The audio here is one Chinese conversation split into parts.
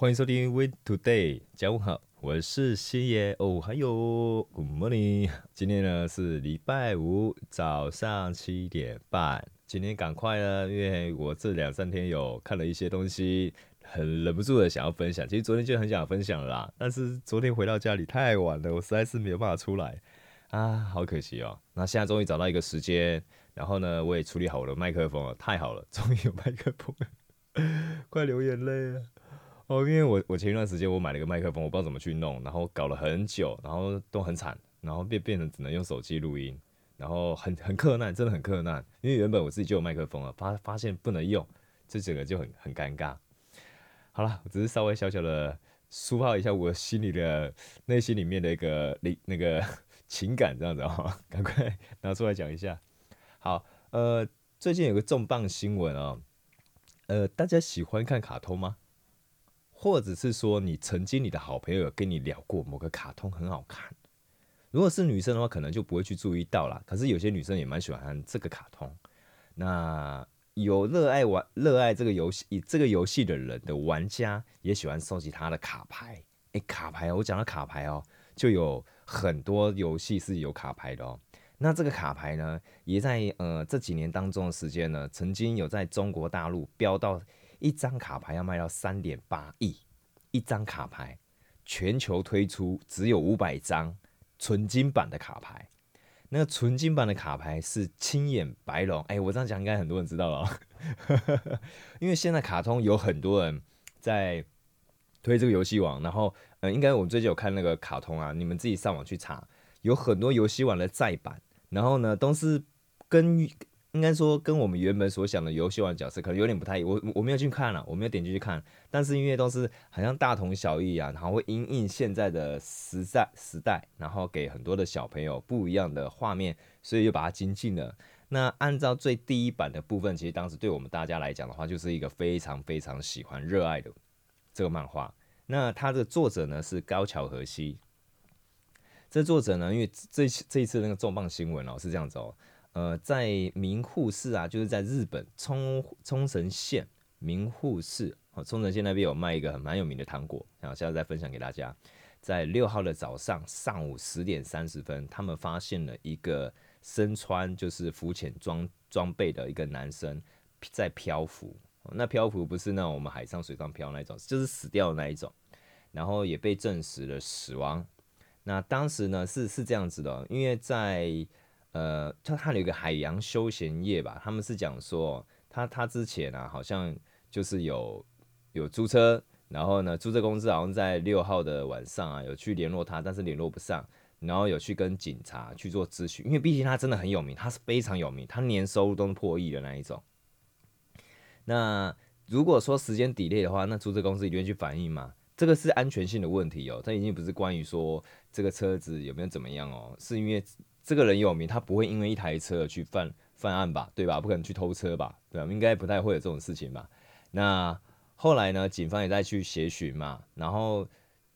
欢迎收听 Win Today，家午好，我是星爷哦，还有 Good morning，今天呢是礼拜五早上七点半，今天赶快呢，因为我这两三天有看了一些东西，很忍不住的想要分享。其实昨天就很想分享啦，但是昨天回到家里太晚了，我实在是没有办法出来啊，好可惜哦。那现在终于找到一个时间，然后呢，我也处理好我的麦克风了，太好了，终于有麦克风了，快流眼泪了。哦，因为我我前一段时间我买了个麦克风，我不知道怎么去弄，然后搞了很久，然后都很惨，然后变变成只能用手机录音，然后很很克难，真的很克难。因为原本我自己就有麦克风了，发发现不能用，这整个就很很尴尬。好了，我只是稍微小小的抒发一下我心里的内心里面的一个那那个 情感，这样子哦，赶快拿出来讲一下。好，呃，最近有个重磅新闻哦，呃，大家喜欢看卡通吗？或者是说，你曾经你的好朋友有跟你聊过某个卡通很好看，如果是女生的话，可能就不会去注意到啦。可是有些女生也蛮喜欢这个卡通。那有热爱玩、热爱这个游戏、这个游戏的人的玩家，也喜欢收集他的卡牌。诶，卡牌，我讲到卡牌哦，就有很多游戏是有卡牌的哦。那这个卡牌呢，也在呃这几年当中的时间呢，曾经有在中国大陆飙到。一张卡牌要卖到三点八亿，一张卡牌全球推出只有五百张纯金版的卡牌。那纯金版的卡牌是青眼白龙，哎，我这样讲应该很多人知道了，因为现在卡通有很多人在推这个游戏王，然后呃，应该我们最近有看那个卡通啊，你们自己上网去查，有很多游戏王的再版，然后呢都是跟。应该说，跟我们原本所想的游戏王角色可能有点不太一样。我我没有去看了，我没有点进去看。但是因为都是好像大同小异啊，然后会因应现在的时代时代，然后给很多的小朋友不一样的画面，所以就把它精进了。那按照最第一版的部分，其实当时对我们大家来讲的话，就是一个非常非常喜欢、热爱的这个漫画。那它的作者呢是高桥和希。这作者呢，因为这这一次那个重磅新闻哦是这样子哦。呃，在名护市啊，就是在日本冲冲绳县名护市，哦，冲绳县那边有卖一个很蛮有名的糖果，然后下次再分享给大家。在六号的早上上午十点三十分，他们发现了一个身穿就是浮潜装装备的一个男生在漂浮，那漂浮不是那我们海上水上漂那一种，就是死掉的那一种，然后也被证实了死亡。那当时呢是是这样子的，因为在呃，他他有一个海洋休闲业吧，他们是讲说，他他之前啊，好像就是有有租车，然后呢，租车公司好像在六号的晚上啊，有去联络他，但是联络不上，然后有去跟警察去做咨询，因为毕竟他真的很有名，他是非常有名，他年收入都是破亿的那一种。那如果说时间抵赖的话，那租车公司一定会去反映嘛，这个是安全性的问题哦，他已经不是关于说这个车子有没有怎么样哦，是因为。这个人有名，他不会因为一台车去犯犯案吧？对吧？不可能去偷车吧？对吧？应该不太会有这种事情吧？那后来呢？警方也在去协寻嘛。然后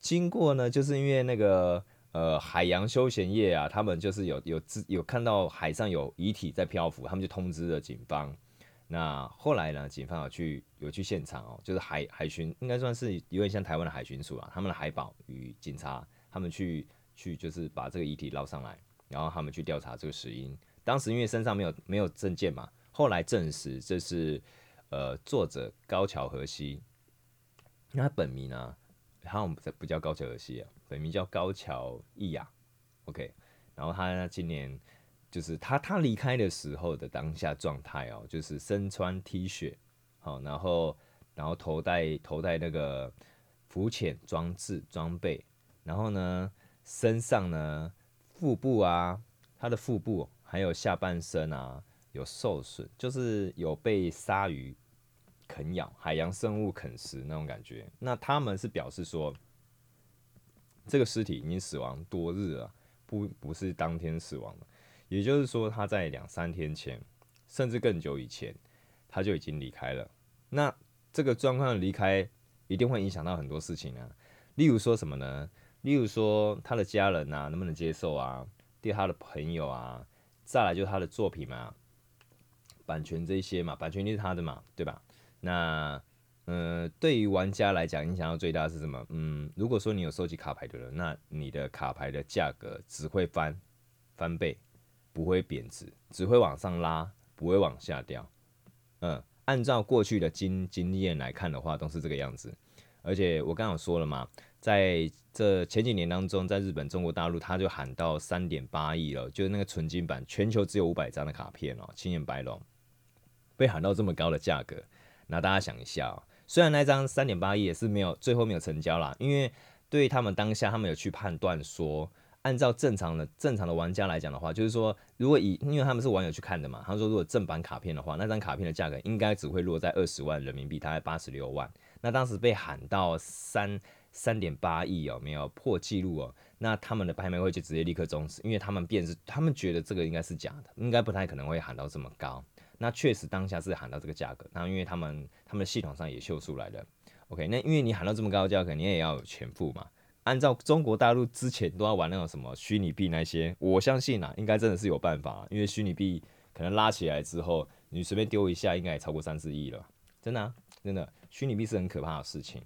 经过呢，就是因为那个呃海洋休闲业啊，他们就是有有有看到海上有遗体在漂浮，他们就通知了警方。那后来呢？警方有去有去现场哦，就是海海巡，应该算是有点像台湾的海巡署啊，他们的海保与警察，他们去去就是把这个遗体捞上来。然后他们去调查这个死因，当时因为身上没有没有证件嘛，后来证实这是呃作者高桥和希，那他本名呢，他们不叫高桥和希啊，本名叫高桥义雅，OK，然后他今年就是他他离开的时候的当下状态哦，就是身穿 T 恤，好，然后然后头戴头戴那个浮潜装置装备，然后呢身上呢。腹部啊，他的腹部还有下半身啊有受损，就是有被鲨鱼啃咬、海洋生物啃食那种感觉。那他们是表示说，这个尸体已经死亡多日了，不不是当天死亡的，也就是说他在两三天前，甚至更久以前他就已经离开了。那这个状况离开一定会影响到很多事情啊，例如说什么呢？例如说他的家人啊，能不能接受啊？对他的朋友啊，再来就是他的作品嘛，版权这些嘛，版权就是他的嘛，对吧？那嗯，对于玩家来讲，影响到最大是什么？嗯，如果说你有收集卡牌的人，那你的卡牌的价格只会翻翻倍，不会贬值，只会往上拉，不会往下掉。嗯，按照过去的经经验来看的话，都是这个样子。而且我刚刚说了嘛，在这前几年当中，在日本、中国大陆，他就喊到三点八亿了，就是那个纯金版，全球只有五百张的卡片哦，青眼白龙被喊到这么高的价格，那大家想一下哦。虽然那张三点八亿也是没有最后没有成交啦，因为对他们当下他们有去判断说，按照正常的正常的玩家来讲的话，就是说如果以因为他们是网友去看的嘛，他说如果正版卡片的话，那张卡片的价格应该只会落在二十万人民币，大概八十六万。那当时被喊到三三点八亿哦，没有破纪录哦，那他们的拍卖会就直接立刻终止，因为他们便是他们觉得这个应该是假的，应该不太可能会喊到这么高。那确实当下是喊到这个价格，那因为他们他们的系统上也秀出来了。OK，那因为你喊到这么高的价格，你也要有钱付嘛。按照中国大陆之前都要玩那种什么虚拟币那些，我相信啊，应该真的是有办法，因为虚拟币可能拉起来之后，你随便丢一下，应该也超过三四亿了。真的啊，真的，虚拟币是很可怕的事情。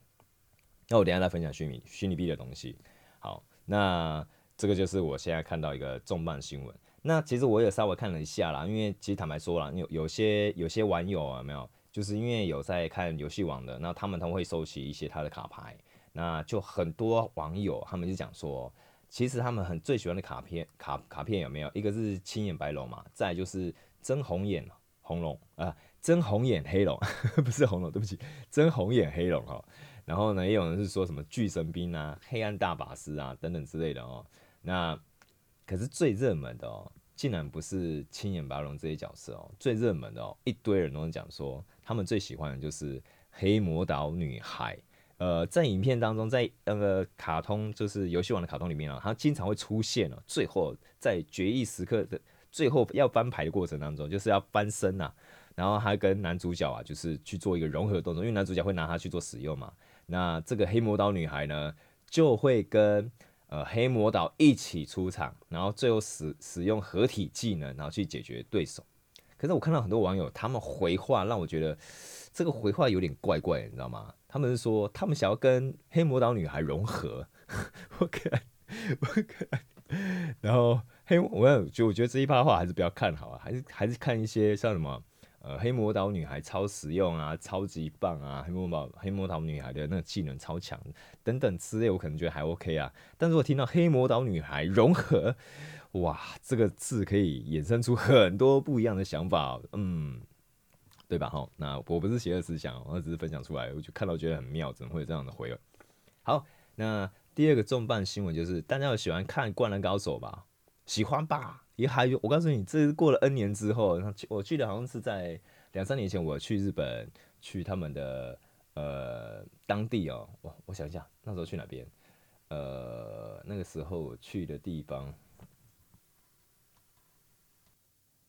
那我等下再分享虚拟虚拟币的东西。好，那这个就是我现在看到一个重磅新闻。那其实我也稍微看了一下啦，因为其实坦白说啦，有有些有些网友啊，没有，就是因为有在看游戏王的，那他们他们会收集一些他的卡牌，那就很多网友他们就讲说，其实他们很最喜欢的卡片卡卡片有没有？一个是青眼白龙嘛，再就是真红眼红龙啊，真红眼黑龙，不是红龙，对不起，真红眼黑龙哈。然后呢，也有人是说什么巨神兵啊、黑暗大法师啊等等之类的哦，那。可是最热门的哦，竟然不是青眼白龙这些角色哦，最热门的哦，一堆人都讲说他们最喜欢的就是黑魔导女孩。呃，在影片当中，在那个卡通就是游戏王的卡通里面啊，他经常会出现哦。最后在决议时刻的最后要翻牌的过程当中，就是要翻身呐，然后他跟男主角啊，就是去做一个融合动作，因为男主角会拿它去做使用嘛。那这个黑魔导女孩呢，就会跟。呃，黑魔导一起出场，然后最后使使用合体技能，然后去解决对手。可是我看到很多网友他们回话，让我觉得这个回话有点怪怪，你知道吗？他们是说他们想要跟黑魔导女孩融合。我看，我看，然后黑，我就我觉得这一趴话还是不要看好啊，还是还是看一些像什么。呃，黑魔导女孩超实用啊，超级棒啊！黑魔导黑魔导女孩的那个技能超强，等等之类，我可能觉得还 OK 啊。但是我听到黑魔导女孩融合，哇，这个字可以衍生出很多不一样的想法，嗯，对吧？哈，那我不是邪恶思想，我只是分享出来，我就看到觉得很妙，怎么会有这样的回应？好，那第二个重磅新闻就是，大家有喜欢看《灌篮高手》吧？喜欢吧？也还有，我告诉你，这过了 N 年之后，我记得好像是在两三年前，我去日本，去他们的呃当地哦，我我想一下，那时候去哪边？呃，那个时候去的地方，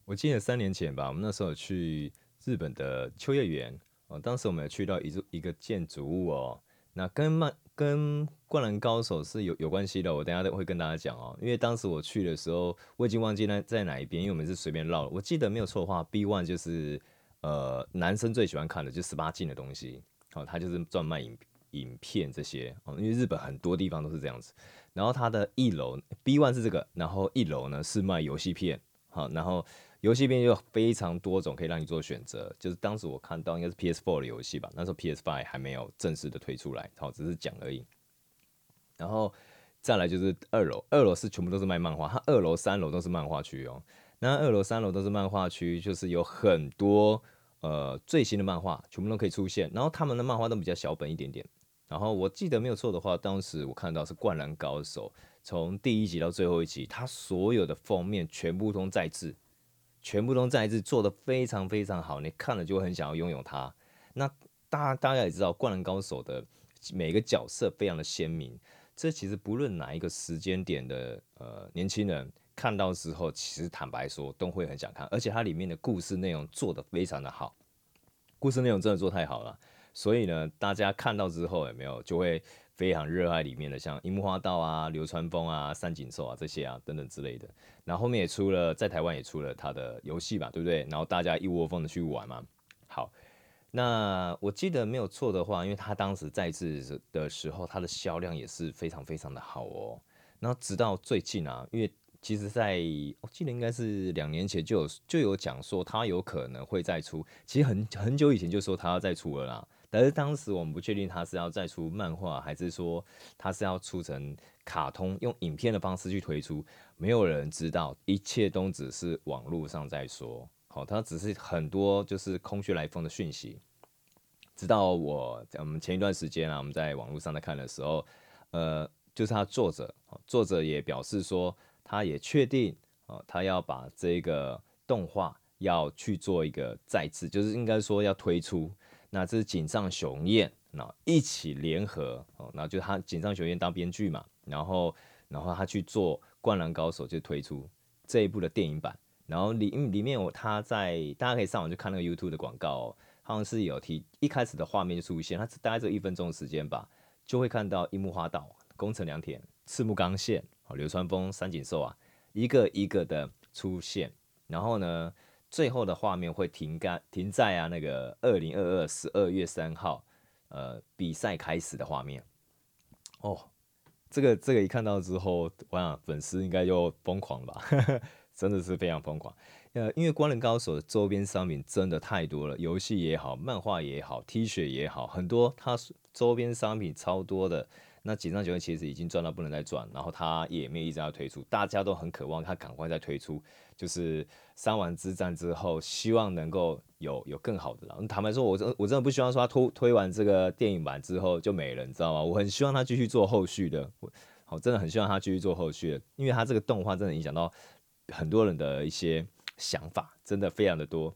我记得三年前吧，我们那时候去日本的秋叶原哦，当时我们有去到一座一个建筑物哦，那跟漫。跟灌篮高手是有有关系的，我等下会跟大家讲哦。因为当时我去的时候，我已经忘记那在哪一边，因为我们是随便绕。我记得没有错的话，B One 就是呃男生最喜欢看的就十八禁的东西，哦，他就是专卖影影片这些哦。因为日本很多地方都是这样子。然后它的一楼 B One 是这个，然后一楼呢是卖游戏片，好，然后。游戏边有非常多种可以让你做选择，就是当时我看到应该是 PS4 的游戏吧，那时候 PS5 还没有正式的推出来，好，只是讲而已。然后再来就是二楼，二楼是全部都是卖漫画，它二楼、三楼都是漫画区哦。那二楼、三楼都是漫画区，就是有很多呃最新的漫画，全部都可以出现。然后他们的漫画都比较小本一点点。然后我记得没有错的话，当时我看到是《灌篮高手》，从第一集到最后一集，它所有的封面全部都在制。全部都在这做的非常非常好，你看了就会很想要拥有它。那大家大家也知道，《灌篮高手》的每个角色非常的鲜明，这其实不论哪一个时间点的呃年轻人看到之后，其实坦白说都会很想看，而且它里面的故事内容做的非常的好，故事内容真的做太好了，所以呢，大家看到之后有没有就会。非常热爱里面的，像樱木花道啊、流川枫啊、三井寿啊这些啊等等之类的。然后后面也出了，在台湾也出了他的游戏吧，对不对？然后大家一窝蜂的去玩嘛。好，那我记得没有错的话，因为他当时在制的时候，他的销量也是非常非常的好哦。然后直到最近啊，因为其实在我记得应该是两年前就有就有讲说他有可能会再出，其实很很久以前就说他要再出了啦。但是当时我们不确定他是要再出漫画，还是说他是要出成卡通，用影片的方式去推出，没有人知道，一切都只是网络上在说。好，它只是很多就是空穴来风的讯息。直到我我们前一段时间啊，我们在网络上在看的时候，呃，就是他作者，作者也表示说，他也确定啊，他要把这个动画要去做一个再次，就是应该说要推出。那这是井上雄彦，那一起联合哦，那就他井上雄彦当编剧嘛，然后然后他去做《灌篮高手》，就推出这一部的电影版。然后里里面有他在，大家可以上网去看那个 YouTube 的广告哦，好像是有提一开始的画面就出现，他大概只有一分钟的时间吧，就会看到樱木花道、宫城良田、赤木刚宪、流川枫、三井寿啊，一个一个的出现，然后呢，最后的画面会停干停在啊那个二零二二十二月三号，呃，比赛开始的画面，哦，这个这个一看到之后，我想粉丝应该就疯狂了吧。真的是非常疯狂，呃，因为《灌篮高手》的周边商品真的太多了，游戏也好，漫画也好，T 恤也好，很多它周边商品超多的。那井上雄彦其实已经赚到不能再赚，然后他也没有一直要推出，大家都很渴望他赶快再推出，就是三丸之战之后，希望能够有有更好的了。坦白说，我真我真的不希望说他推推完这个电影版之后就没了，你知道吗？我很希望他继续做后续的，我好真的很希望他继续做后续的，因为他这个动画真的影响到。很多人的一些想法真的非常的多，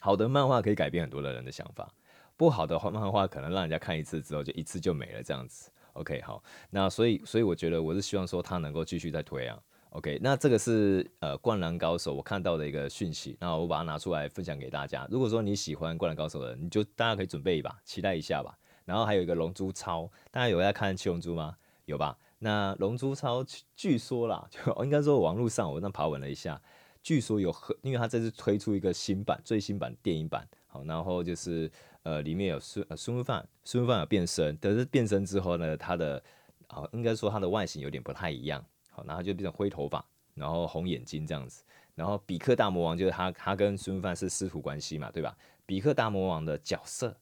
好的漫画可以改变很多的人的想法，不好的漫画可能让人家看一次之后就一次就没了这样子。OK，好，那所以所以我觉得我是希望说他能够继续再推啊。OK，那这个是呃灌篮高手我看到的一个讯息，那我把它拿出来分享给大家。如果说你喜欢灌篮高手的，你就大家可以准备一把，期待一下吧。然后还有一个龙珠超，大家有在看七龙珠吗？有吧？那《龙珠超》据说啦，就应该说网络上我那爬文了一下，据说有很，因为他这次推出一个新版、最新版电影版，好，然后就是呃里面有孙呃孙悟饭，孙悟饭有变身，但是变身之后呢，他的啊应该说他的外形有点不太一样，好，然后就变成灰头发，然后红眼睛这样子，然后比克大魔王就是他，他跟孙悟饭是师徒关系嘛，对吧？比克大魔王的角色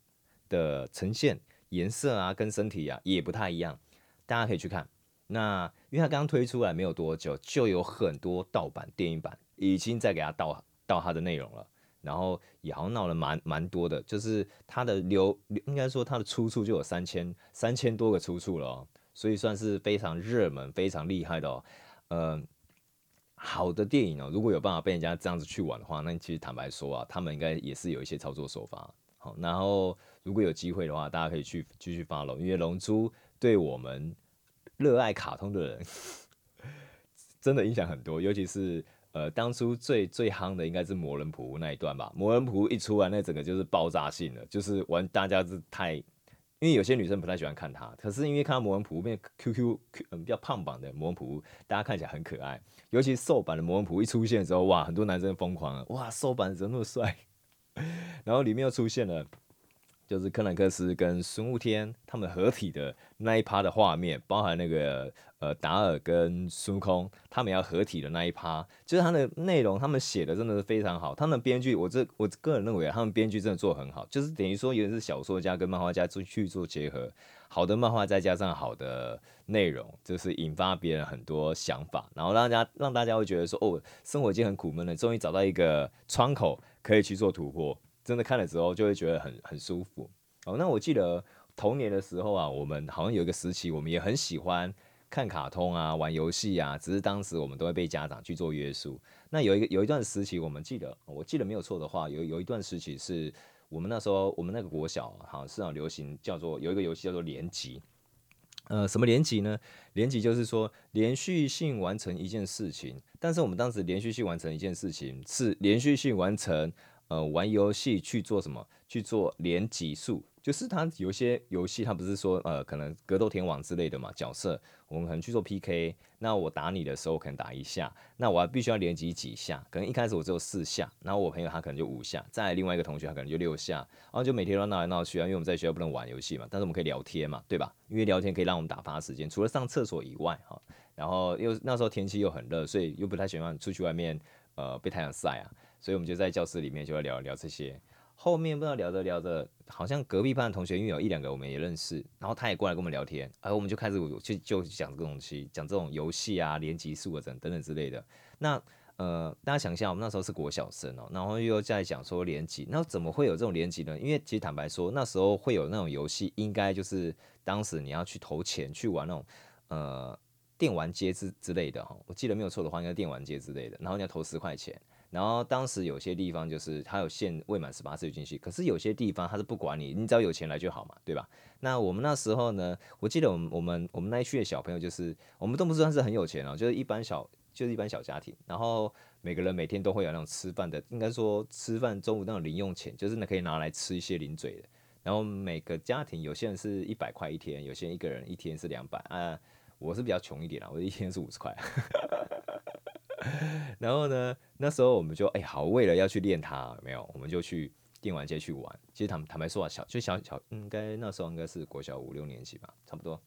的呈现颜色啊跟身体啊也不太一样，大家可以去看。那因为他刚刚推出来没有多久，就有很多盗版电影版已经在给他盗盗他的内容了，然后也好像闹了蛮蛮多的，就是他的流应该说他的出处就有三千三千多个出处了哦，所以算是非常热门、非常厉害的哦。嗯，好的电影哦，如果有办法被人家这样子去玩的话，那其实坦白说啊，他们应该也是有一些操作手法。好，然后如果有机会的话，大家可以去继续发龙因为龙珠对我们。热爱卡通的人真的影响很多，尤其是呃当初最最夯的应该是魔人普那一段吧。魔人普一出来，那整个就是爆炸性的，就是玩大家是太，因为有些女生不太喜欢看他，可是因为看到魔文普变 QQ 嗯比较胖版的魔文普，大家看起来很可爱。尤其瘦版的魔文普一出现的时候，哇，很多男生疯狂了，哇，瘦版怎么那么帅？然后里面又出现了。就是克兰克斯跟孙悟天他们合体的那一趴的画面，包含那个呃达尔跟孙悟空他们要合体的那一趴，就是它的内容，他们写的真的是非常好。他们编剧，我这我个人认为，他们编剧真的做得很好，就是等于说有点是小说家跟漫画家做去做结合，好的漫画再加上好的内容，就是引发别人很多想法，然后让大家让大家会觉得说，哦，生活已经很苦闷了，终于找到一个窗口可以去做突破。真的看了之后就会觉得很很舒服哦。那我记得童年的时候啊，我们好像有一个时期，我们也很喜欢看卡通啊、玩游戏啊，只是当时我们都会被家长去做约束。那有一个有一段时期，我们记得，我记得没有错的话，有有一段时期是我们那时候我们那个国小好像是很流行叫做有一个游戏叫做连级。呃，什么连级呢？连级就是说连续性完成一件事情，但是我们当时连续性完成一件事情是连续性完成。呃，玩游戏去做什么？去做连级数，就是他有些游戏，他不是说呃，可能格斗天王之类的嘛，角色我们可能去做 PK，那我打你的时候可能打一下，那我必须要连击几下，可能一开始我只有四下，然后我朋友他可能就五下，再另外一个同学他可能就六下，然后就每天都闹来闹去啊，因为我们在学校不能玩游戏嘛，但是我们可以聊天嘛，对吧？因为聊天可以让我们打发时间，除了上厕所以外哈，然后又那时候天气又很热，所以又不太喜欢出去外面呃被太阳晒啊，所以我们就在教室里面就要聊聊这些。后面不知道聊着聊着，好像隔壁班的同学因为有一两个我们也认识，然后他也过来跟我们聊天，然后我们就开始就就讲这个东西，讲这种游戏啊、连级数啊等等等之类的。那呃，大家想一下，我们那时候是国小生哦，然后又在讲说连级，那怎么会有这种连级呢？因为其实坦白说，那时候会有那种游戏，应该就是当时你要去投钱去玩那种呃电玩街之之类的哈，我记得没有错的话，应该电玩街之类的，然后你要投十块钱。然后当时有些地方就是他有限未满十八岁进去，可是有些地方他是不管你，你只要有钱来就好嘛，对吧？那我们那时候呢，我记得我们我们我们那一区的小朋友就是我们都不算是很有钱哦，就是一般小就是一般小家庭，然后每个人每天都会有那种吃饭的，应该说吃饭中午那种零用钱，就是那可以拿来吃一些零嘴的。然后每个家庭有些人是一百块一天，有些人一个人一天是两百啊，我是比较穷一点啦，我一天是五十块。然后呢，那时候我们就哎、好，为了要去练它，有没有，我们就去电玩街去玩。其实坦坦白说啊，小就小小应该那时候应该是国小五六年级吧，差不多。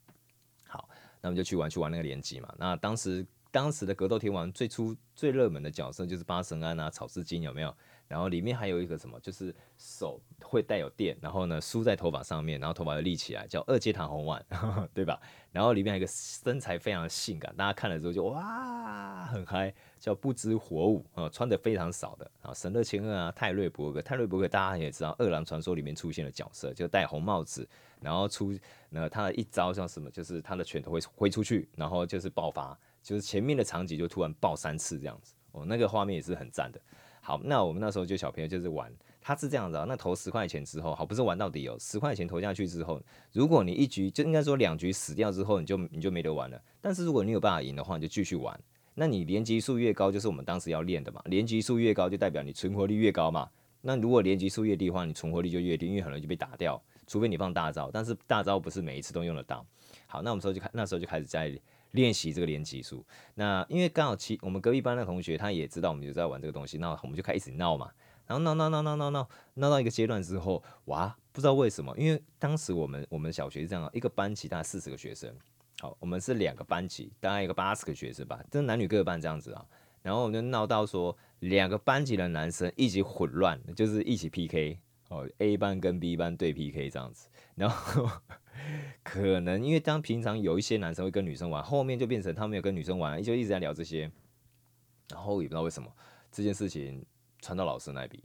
好，那我们就去玩去玩那个联机嘛。那当时当时的格斗天王最初最热门的角色就是八神庵啊、草薙京有没有？然后里面还有一个什么，就是手会带有电，然后呢梳在头发上面，然后头发又立起来，叫二阶堂红丸，对吧？然后里面还有一个身材非常性感，大家看了之后就哇很嗨，叫不知火舞啊，穿的非常少的啊，神乐千鹤啊，泰瑞伯格，泰瑞伯格大家也知道，饿狼传说里面出现的角色，就戴红帽子，然后出那他的一招叫什么？就是他的拳头会挥出去，然后就是爆发，就是前面的场景就突然爆三次这样子，哦，那个画面也是很赞的。好，那我们那时候就小朋友就是玩，他是这样子啊，那投十块钱之后，好，不是玩到底哦，十块钱投下去之后，如果你一局就应该说两局死掉之后，你就你就没得玩了。但是如果你有办法赢的话，你就继续玩。那你连击数越高，就是我们当时要练的嘛，连击数越高就代表你存活率越高嘛。那如果连击数越低的话，你存活率就越低，因为很容易就被打掉，除非你放大招，但是大招不是每一次都用得到。好，那我们时候就开那时候就开始在。练习这个连击术，那因为刚好其我们隔壁班的同学他也知道我们就在玩这个东西，那我们就开始闹嘛，然后闹闹闹闹闹闹闹到一个阶段之后，哇，不知道为什么，因为当时我们我们小学是这样，一个班级大概四十个学生，好，我们是两个班级，大概一个八十个学生吧，就是男女各半这样子啊，然后我们就闹到说两个班级的男生一起混乱，就是一起 PK，哦，A 班跟 B 班对 PK 这样子，然后。可能因为当平常有一些男生会跟女生玩，后面就变成他们没有跟女生玩，就一直在聊这些，然后也不知道为什么这件事情传到老师那边，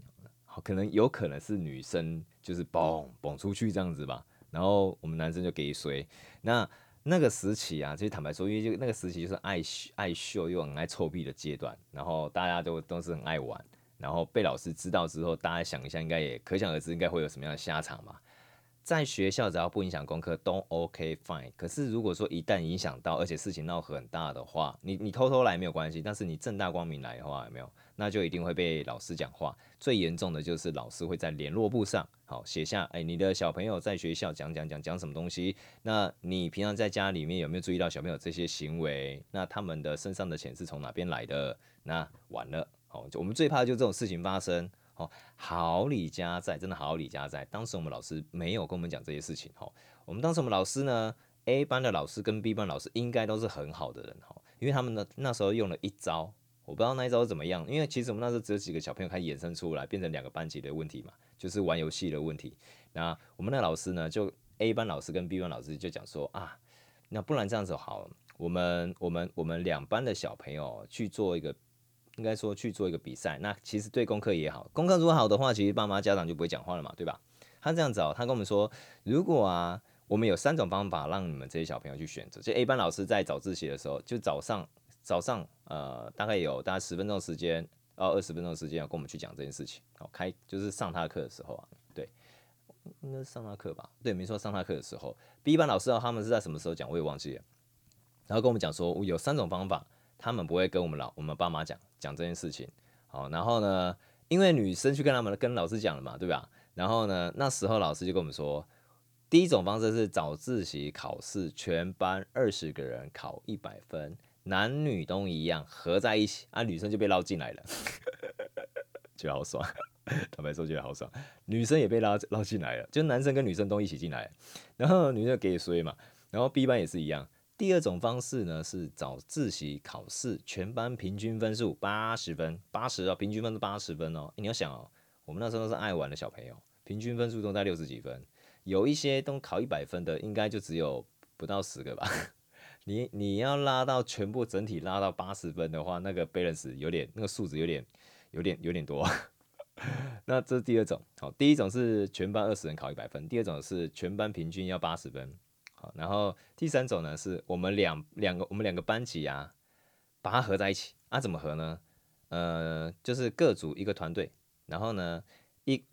可能有可能是女生就是嘣嘣出去这样子吧，然后我们男生就给水。那那个时期啊，其实坦白说，因为就那个时期就是爱爱秀又很爱臭屁的阶段，然后大家都都是很爱玩，然后被老师知道之后，大家想一下，应该也可想而知，应该会有什么样的下场嘛。在学校只要不影响功课都 OK fine，可是如果说一旦影响到，而且事情闹很大的话，你你偷偷来没有关系，但是你正大光明来的话，有没有？那就一定会被老师讲话。最严重的就是老师会在联络簿上好写下，哎，你的小朋友在学校讲讲讲讲什么东西？那你平常在家里面有没有注意到小朋友这些行为？那他们的身上的钱是从哪边来的？那完了，好，我们最怕就这种事情发生。哦，好李家在，真的好李家在。当时我们老师没有跟我们讲这些事情。哈，我们当时我们老师呢，A 班的老师跟 B 班老师应该都是很好的人。哈，因为他们呢那时候用了一招，我不知道那一招怎么样。因为其实我们那时候只有几个小朋友开始衍生出来，变成两个班级的问题嘛，就是玩游戏的问题。那我们那老师呢，就 A 班老师跟 B 班老师就讲说啊，那不然这样子好，我们我们我们两班的小朋友去做一个。应该说去做一个比赛，那其实对功课也好。功课如果好的话，其实爸妈家长就不会讲话了嘛，对吧？他这样子哦，他跟我们说，如果啊，我们有三种方法让你们这些小朋友去选择。就 A 班老师在早自习的时候，就早上早上呃，大概有大概十分钟时间到二十分钟时间要跟我们去讲这件事情。好，开就是上他的课的时候啊，对，应该是上他课吧？对，没错，上他课的时候。B 班老师啊，他们是在什么时候讲？我也忘记了。然后跟我们讲说，有三种方法。他们不会跟我们老我们爸妈讲讲这件事情，好，然后呢，因为女生去跟他们跟老师讲了嘛，对吧？然后呢，那时候老师就跟我们说，第一种方式是早自习考试，全班二十个人考一百分，男女都一样，合在一起啊，女生就被捞进来了，觉得好爽。坦白说，觉得好爽，女生也被拉捞进来了，就男生跟女生都一起进来，然后女生给衰嘛，然后 B 班也是一样。第二种方式呢是早自习考试，全班平均分数八十分，八十哦，平均分是八十分哦。你要想哦，我们那时候都是爱玩的小朋友，平均分数都在六十几分，有一些都考一百分的，应该就只有不到十个吧。你你要拉到全部整体拉到八十分的话，那个 balance 有点，那个数值有点有点有点多。那这是第二种，好，第一种是全班二十人考一百分，第二种是全班平均要八十分，然后第三种呢是我们两两个我们两个班级啊，把它合在一起，啊怎么合呢？呃，就是各组一个团队，然后呢一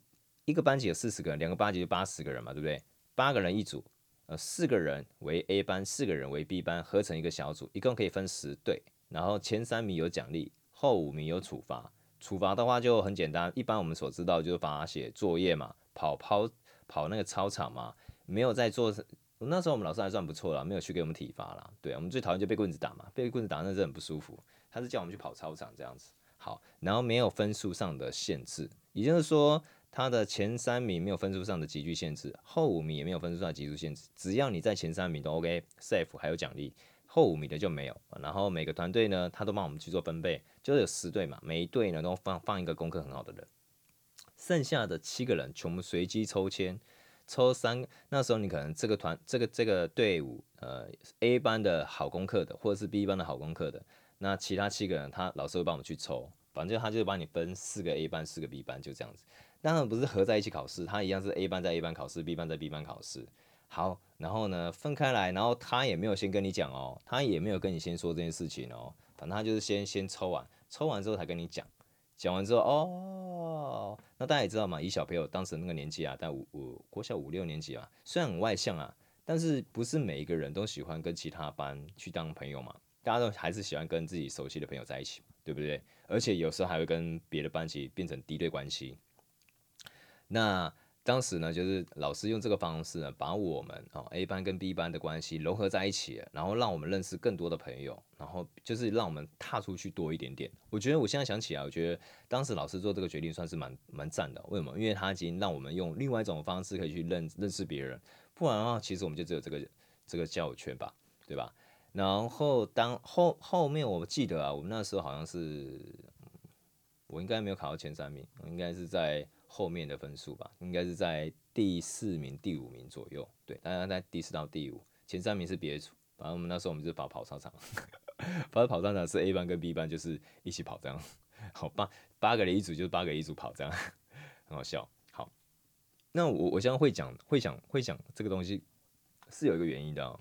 一个班级有四十个人，两个班级就八十个人嘛，对不对？八个人一组，呃，四个人为 A 班，四个人为 B 班，合成一个小组，一共可以分十队，然后前三名有奖励，后五名有处罚。处罚的话就很简单，一般我们所知道就是罚写作业嘛，跑跑跑那个操场嘛，没有在做。那时候我们老师还算不错啦，没有去给我们体罚啦。对，我们最讨厌就被棍子打嘛，被棍子打那是很不舒服。他是叫我们去跑操场这样子。好，然后没有分数上的限制，也就是说他的前三名没有分数上的级距限制，后五名也没有分数上的级距限制，只要你在前三名都 OK，safe 还有奖励。后五名的就没有，然后每个团队呢，他都帮我们去做分配，就是有十队嘛，每一队呢都放放一个功课很好的人，剩下的七个人全部随机抽签，抽三，那时候你可能这个团这个这个队伍，呃，A 班的好功课的，或者是 B 班的好功课的，那其他七个人他老师会帮我们去抽，反正他就帮你分四个 A 班，四个 B 班，就这样子，当然不是合在一起考试，他一样是 A 班在 A 班考试，B 班在 B 班考试。好，然后呢，分开来，然后他也没有先跟你讲哦，他也没有跟你先说这件事情哦，反正他就是先先抽完，抽完之后才跟你讲，讲完之后哦，那大家也知道嘛，以小朋友当时那个年纪啊，在五五国小五六年级啊，虽然很外向啊，但是不是每一个人都喜欢跟其他班去当朋友嘛，大家都还是喜欢跟自己熟悉的朋友在一起，对不对？而且有时候还会跟别的班级变成敌对关系，那。当时呢，就是老师用这个方式呢，把我们哦 A 班跟 B 班的关系融合在一起，然后让我们认识更多的朋友，然后就是让我们踏出去多一点点。我觉得我现在想起来，我觉得当时老师做这个决定算是蛮蛮赞的。为什么？因为他已经让我们用另外一种方式可以去认认识别人，不然的话，其实我们就只有这个这个交友圈吧，对吧？然后当后后面我记得啊，我们那时候好像是我应该没有考到前三名，应该是在。后面的分数吧，应该是在第四名、第五名左右。对，大家在第四到第五，前三名是别组。反正我们那时候我们就跑跑操场，反正跑操场是 A 班跟 B 班就是一起跑这样。好，八八个人一组就是八个一组跑这样，很好笑。好，那我我现在会讲会讲会讲这个东西是有一个原因的哦，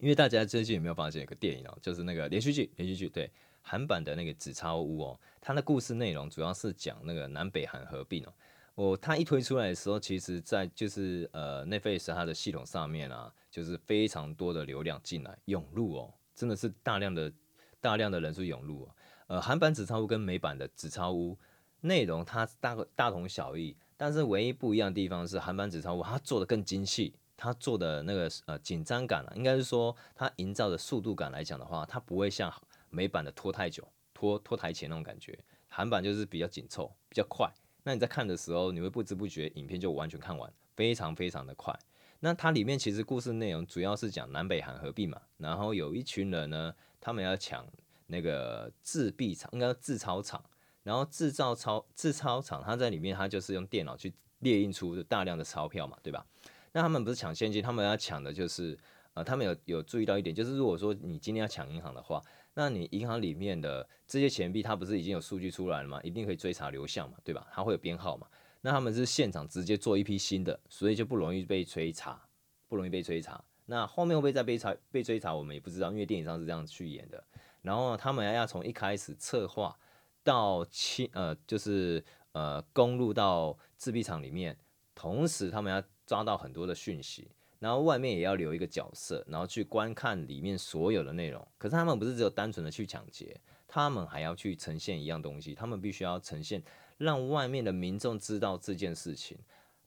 因为大家最近有没有发现一个电影哦，就是那个连续剧连续剧对。韩版的那个纸钞屋哦，它的故事内容主要是讲那个南北韩合并哦。哦，它一推出来的时候，其实在就是呃，Netflix 它的系统上面啊，就是非常多的流量进来涌入哦，真的是大量的大量的人数涌入哦。呃，韩版纸钞屋跟美版的纸钞屋内容它大大同小异，但是唯一不一样的地方是韩版纸钞屋它做的更精细，它做的那个呃紧张感啊，应该是说它营造的速度感来讲的话，它不会像。美版的拖太久，拖拖台前那种感觉，韩版就是比较紧凑，比较快。那你在看的时候，你会不知不觉影片就完全看完，非常非常的快。那它里面其实故事内容主要是讲南北韩合并嘛，然后有一群人呢，他们要抢那个制币厂，应该制钞厂，然后制造钞制钞厂，它在里面，它就是用电脑去列印出大量的钞票嘛，对吧？那他们不是抢现金，他们要抢的就是，呃，他们有有注意到一点，就是如果说你今天要抢银行的话。那你银行里面的这些钱币，它不是已经有数据出来了吗？一定可以追查流向嘛，对吧？它会有编号嘛？那他们是现场直接做一批新的，所以就不容易被追查，不容易被追查。那后面会不会再被查被追查，我们也不知道，因为电影上是这样去演的。然后他们要从一开始策划到清呃，就是呃，攻入到制币厂里面，同时他们要抓到很多的讯息。然后外面也要留一个角色，然后去观看里面所有的内容。可是他们不是只有单纯的去抢劫，他们还要去呈现一样东西。他们必须要呈现，让外面的民众知道这件事情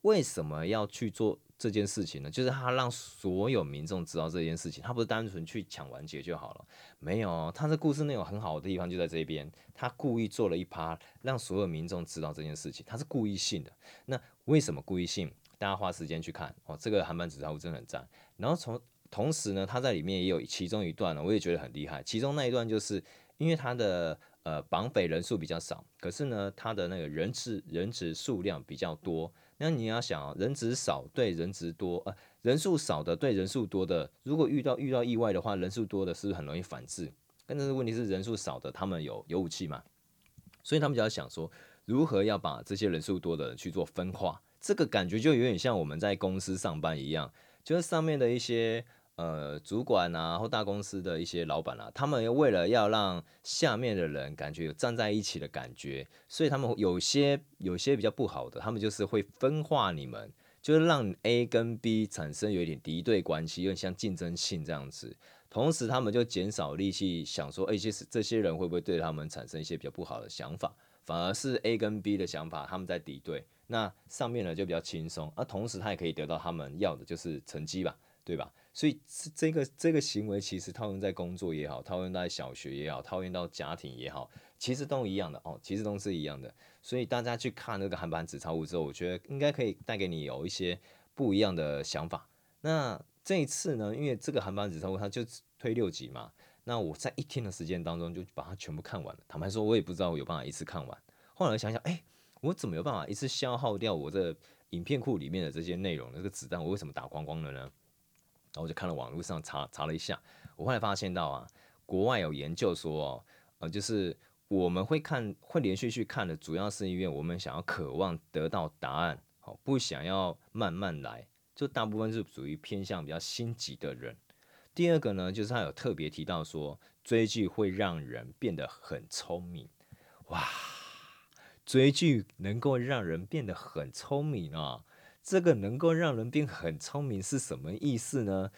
为什么要去做这件事情呢？就是他让所有民众知道这件事情，他不是单纯去抢完劫就好了，没有，他的故事内容很好的地方就在这边，他故意做了一趴，让所有民众知道这件事情，他是故意性的。那为什么故意性？大家花时间去看哦，这个韩版纸钞屋真的很赞。然后从同时呢，他在里面也有其中一段呢，我也觉得很厉害。其中那一段就是因为他的呃绑匪人数比较少，可是呢，他的那个人质人质数量比较多。那你要想啊，人质少对人质多，呃，人数少的对人数多的，如果遇到遇到意外的话，人数多的是不是很容易反制？但是问题是人数少的，他们有有武器嘛？所以他们就要想说，如何要把这些人数多的去做分化？这个感觉就有点像我们在公司上班一样，就是上面的一些。呃，主管啊，或大公司的一些老板啊，他们为了要让下面的人感觉有站在一起的感觉，所以他们有些有些比较不好的，他们就是会分化你们，就是让 A 跟 B 产生有一点敌对关系，有点像竞争性这样子。同时，他们就减少力气想说，哎，这些这些人会不会对他们产生一些比较不好的想法？反而是 A 跟 B 的想法，他们在敌对，那上面呢就比较轻松，而同时他也可以得到他们要的，就是成绩吧，对吧？所以这个这个行为其实套用在工作也好，套用在小学也好，套用到家庭也好，其实都一样的哦，其实都是一样的。所以大家去看那个韩版纸钞屋之后，我觉得应该可以带给你有一些不一样的想法。那这一次呢，因为这个韩版纸钞屋它就推六集嘛，那我在一天的时间当中就把它全部看完了。坦白说，我也不知道我有办法一次看完。后来想想，哎，我怎么有办法一次消耗掉我这影片库里面的这些内容？那个子弹我为什么打光光了呢？然后我就看了网络上查查了一下，我后来发现到啊，国外有研究说哦，呃，就是我们会看会连续去看的，主要是因为我们想要渴望得到答案，好，不想要慢慢来，就大部分是属于偏向比较心急的人。第二个呢，就是他有特别提到说，追剧会让人变得很聪明，哇，追剧能够让人变得很聪明啊。这个能够让人变很聪明是什么意思呢？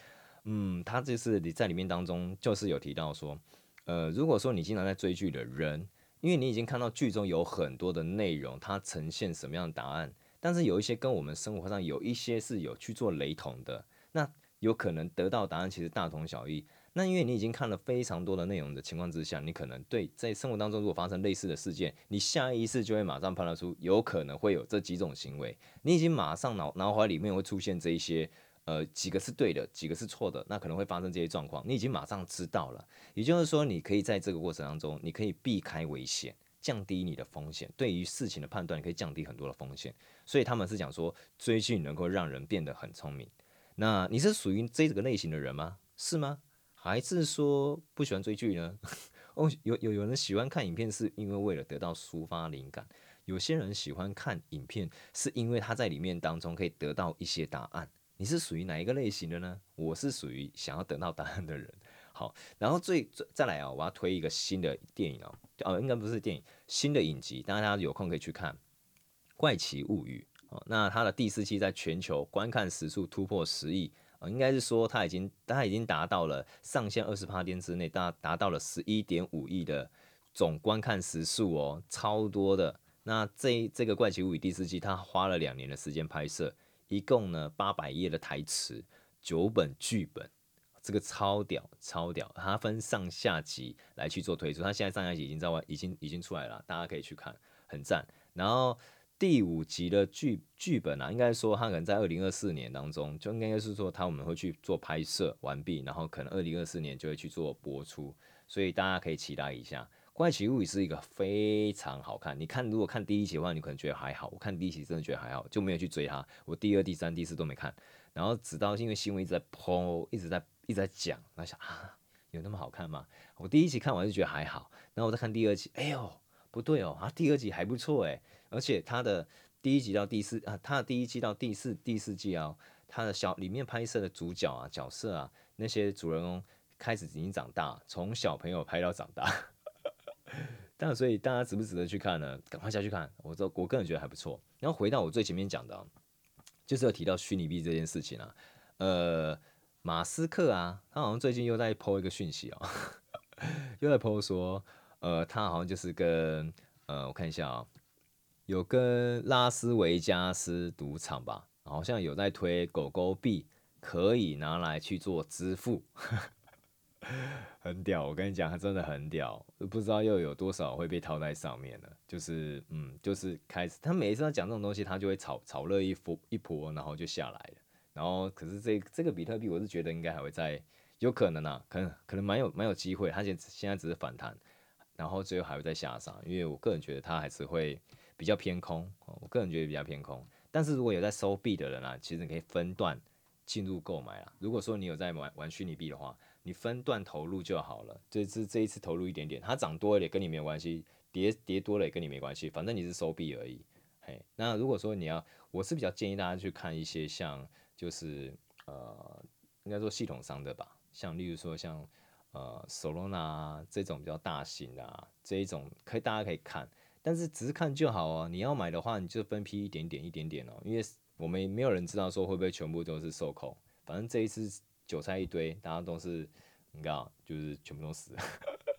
嗯，他就是你在里面当中就是有提到说，呃，如果说你经常在追剧的人，因为你已经看到剧中有很多的内容，它呈现什么样的答案，但是有一些跟我们生活上有一些是有去做雷同的，那有可能得到答案其实大同小异。那因为你已经看了非常多的内容的情况之下，你可能对在生活当中如果发生类似的事件，你下意识就会马上判断出有可能会有这几种行为，你已经马上脑脑海里面会出现这一些，呃，几个是对的，几个是错的，那可能会发生这些状况，你已经马上知道了。也就是说，你可以在这个过程当中，你可以避开危险，降低你的风险，对于事情的判断，你可以降低很多的风险。所以他们是讲说，追剧能够让人变得很聪明。那你是属于这个类型的人吗？是吗？还是说不喜欢追剧呢？哦，有有有人喜欢看影片，是因为为了得到抒发灵感；有些人喜欢看影片，是因为他在里面当中可以得到一些答案。你是属于哪一个类型的呢？我是属于想要得到答案的人。好，然后最再再来啊，我要推一个新的电影哦，哦，应该不是电影，新的影集，大家有空可以去看《怪奇物语》那它的第四期在全球观看时数突破十亿。呃应该是说，它已经，它已经达到了上线二十八天之内，达达到了十一点五亿的总观看时数哦，超多的。那这这个怪奇物语第四季，它花了两年的时间拍摄，一共呢八百页的台词，九本剧本，这个超屌超屌。它分上下集来去做推出，它现在上下集已经在外，已经已经出来了，大家可以去看，很赞。然后。第五集的剧剧本啊，应该说他可能在二零二四年当中，就应该是说他我们会去做拍摄完毕，然后可能二零二四年就会去做播出，所以大家可以期待一下。《怪奇物语》是一个非常好看，你看如果看第一集的话，你可能觉得还好，我看第一集真的觉得还好，就没有去追它。我第二、第三、第四都没看，然后直到因为新闻一直在播，一直在一直在讲，那想啊，有那么好看吗？我第一集看完就觉得还好，然后我再看第二集，哎呦，不对哦，啊，第二集还不错哎。而且他的第一集到第四啊，他的第一季到第四第四季啊，他的小里面拍摄的主角啊、角色啊，那些主人公开始已经长大，从小朋友拍到长大。但所以大家值不值得去看呢？赶快下去看，我这我个人觉得还不错。然后回到我最前面讲的，就是要提到虚拟币这件事情啊。呃，马斯克啊，他好像最近又在 po 一个讯息啊，又在 po 说，呃，他好像就是跟呃，我看一下啊。有跟拉斯维加斯赌场吧，好像有在推狗狗币可以拿来去做支付，很屌。我跟你讲，它真的很屌，不知道又有多少会被套在上面了。就是嗯，就是开始他每一次要讲这种东西，他就会炒炒热一波一波，然后就下来了。然后可是这这个比特币，我是觉得应该还会再有可能啊，可能可能蛮有蛮有机会。它现现在只是反弹，然后最后还会再下杀，因为我个人觉得它还是会比较偏空。我个人觉得比较偏空。但是如果有在收币的人啊，其实你可以分段进入购买啊。如果说你有在玩玩虚拟币的话，你分段投入就好了。这次这一次投入一点点，它涨多了也跟你没有关系，跌跌多了也跟你没关系，反正你是收币而已。嘿，那如果说你要，我是比较建议大家去看一些像就是呃，应该说系统商的吧，像例如说像呃 Solana 这种比较大型的啊，这一种可以大家可以看。但是只是看就好哦，你要买的话，你就分批一点点一点点哦，因为我们没有人知道说会不会全部都是受控，反正这一次韭菜一堆，大家都是你看，就是全部都死了。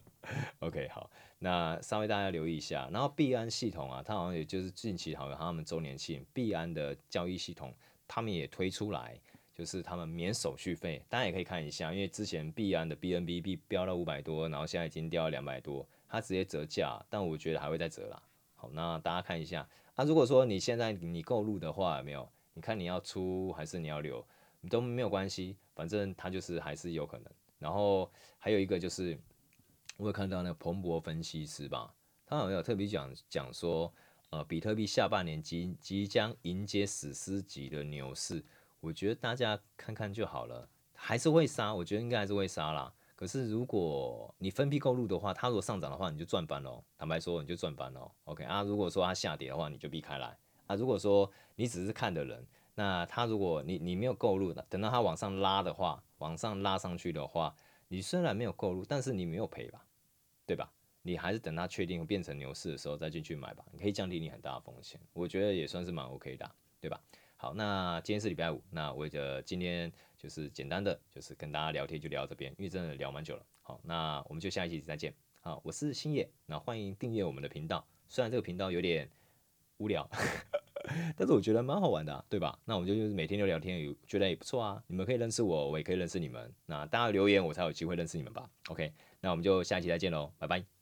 OK，好，那稍微大家留意一下，然后币安系统啊，它好像也就是近期好像他们周年庆，币安的交易系统他们也推出来，就是他们免手续费，大家也可以看一下，因为之前币安的 BNB 币飙到五百多，然后现在已经掉到两百多。它直接折价，但我觉得还会再折啦。好，那大家看一下。啊、如果说你现在你购入的话，没有？你看你要出还是你要留，都没有关系，反正它就是还是有可能。然后还有一个就是，我有看到那个彭博分析师吧，他好像有特别讲讲说，呃，比特币下半年即即将迎接史诗级的牛市。我觉得大家看看就好了，还是会杀，我觉得应该还是会杀啦。可是如果你分批购入的话，它如果上涨的话，你就赚翻喽。坦白说，你就赚翻喽。OK 啊，如果说它下跌的话，你就避开来啊。如果说你只是看的人，那它如果你你没有购入的，等到它往上拉的话，往上拉上去的话，你虽然没有购入，但是你没有赔吧？对吧？你还是等它确定变成牛市的时候再进去买吧，你可以降低你很大的风险。我觉得也算是蛮 OK 的，对吧？好，那今天是礼拜五，那我觉得今天。就是简单的，就是跟大家聊天就聊到这边，因为真的聊蛮久了。好，那我们就下一期再见。好，我是星野，那欢迎订阅我们的频道。虽然这个频道有点无聊，但是我觉得蛮好玩的，对吧？那我们就就是每天就聊天，有觉得也不错啊。你们可以认识我，我也可以认识你们。那大家留言，我才有机会认识你们吧。OK，那我们就下期再见喽，拜拜。